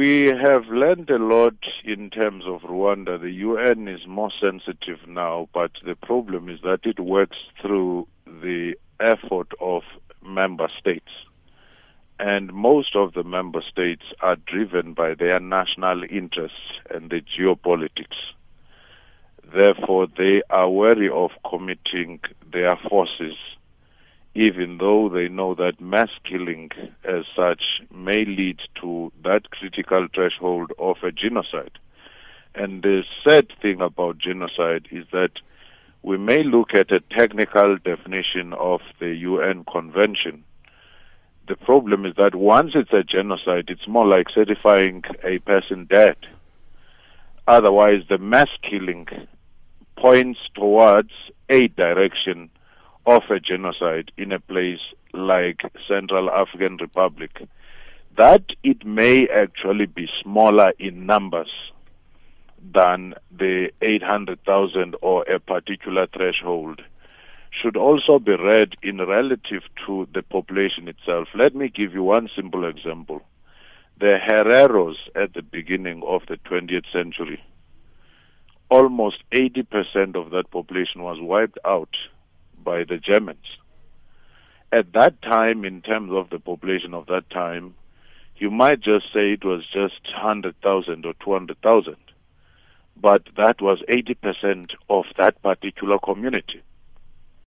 We have learned a lot in terms of Rwanda. The UN is more sensitive now, but the problem is that it works through the effort of member states. And most of the member states are driven by their national interests and the geopolitics. Therefore, they are wary of committing their forces even though they know that mass killing as such may lead to that critical threshold of a genocide. And the sad thing about genocide is that we may look at a technical definition of the UN convention. The problem is that once it's a genocide, it's more like certifying a person dead. Otherwise, the mass killing points towards a direction of a genocide in a place like Central African Republic, that it may actually be smaller in numbers than the 800,000 or a particular threshold should also be read in relative to the population itself. Let me give you one simple example. The Hereros at the beginning of the 20th century, almost 80% of that population was wiped out by the Germans. At that time, in terms of the population of that time, you might just say it was just 100,000 or 200,000. But that was 80% of that particular community.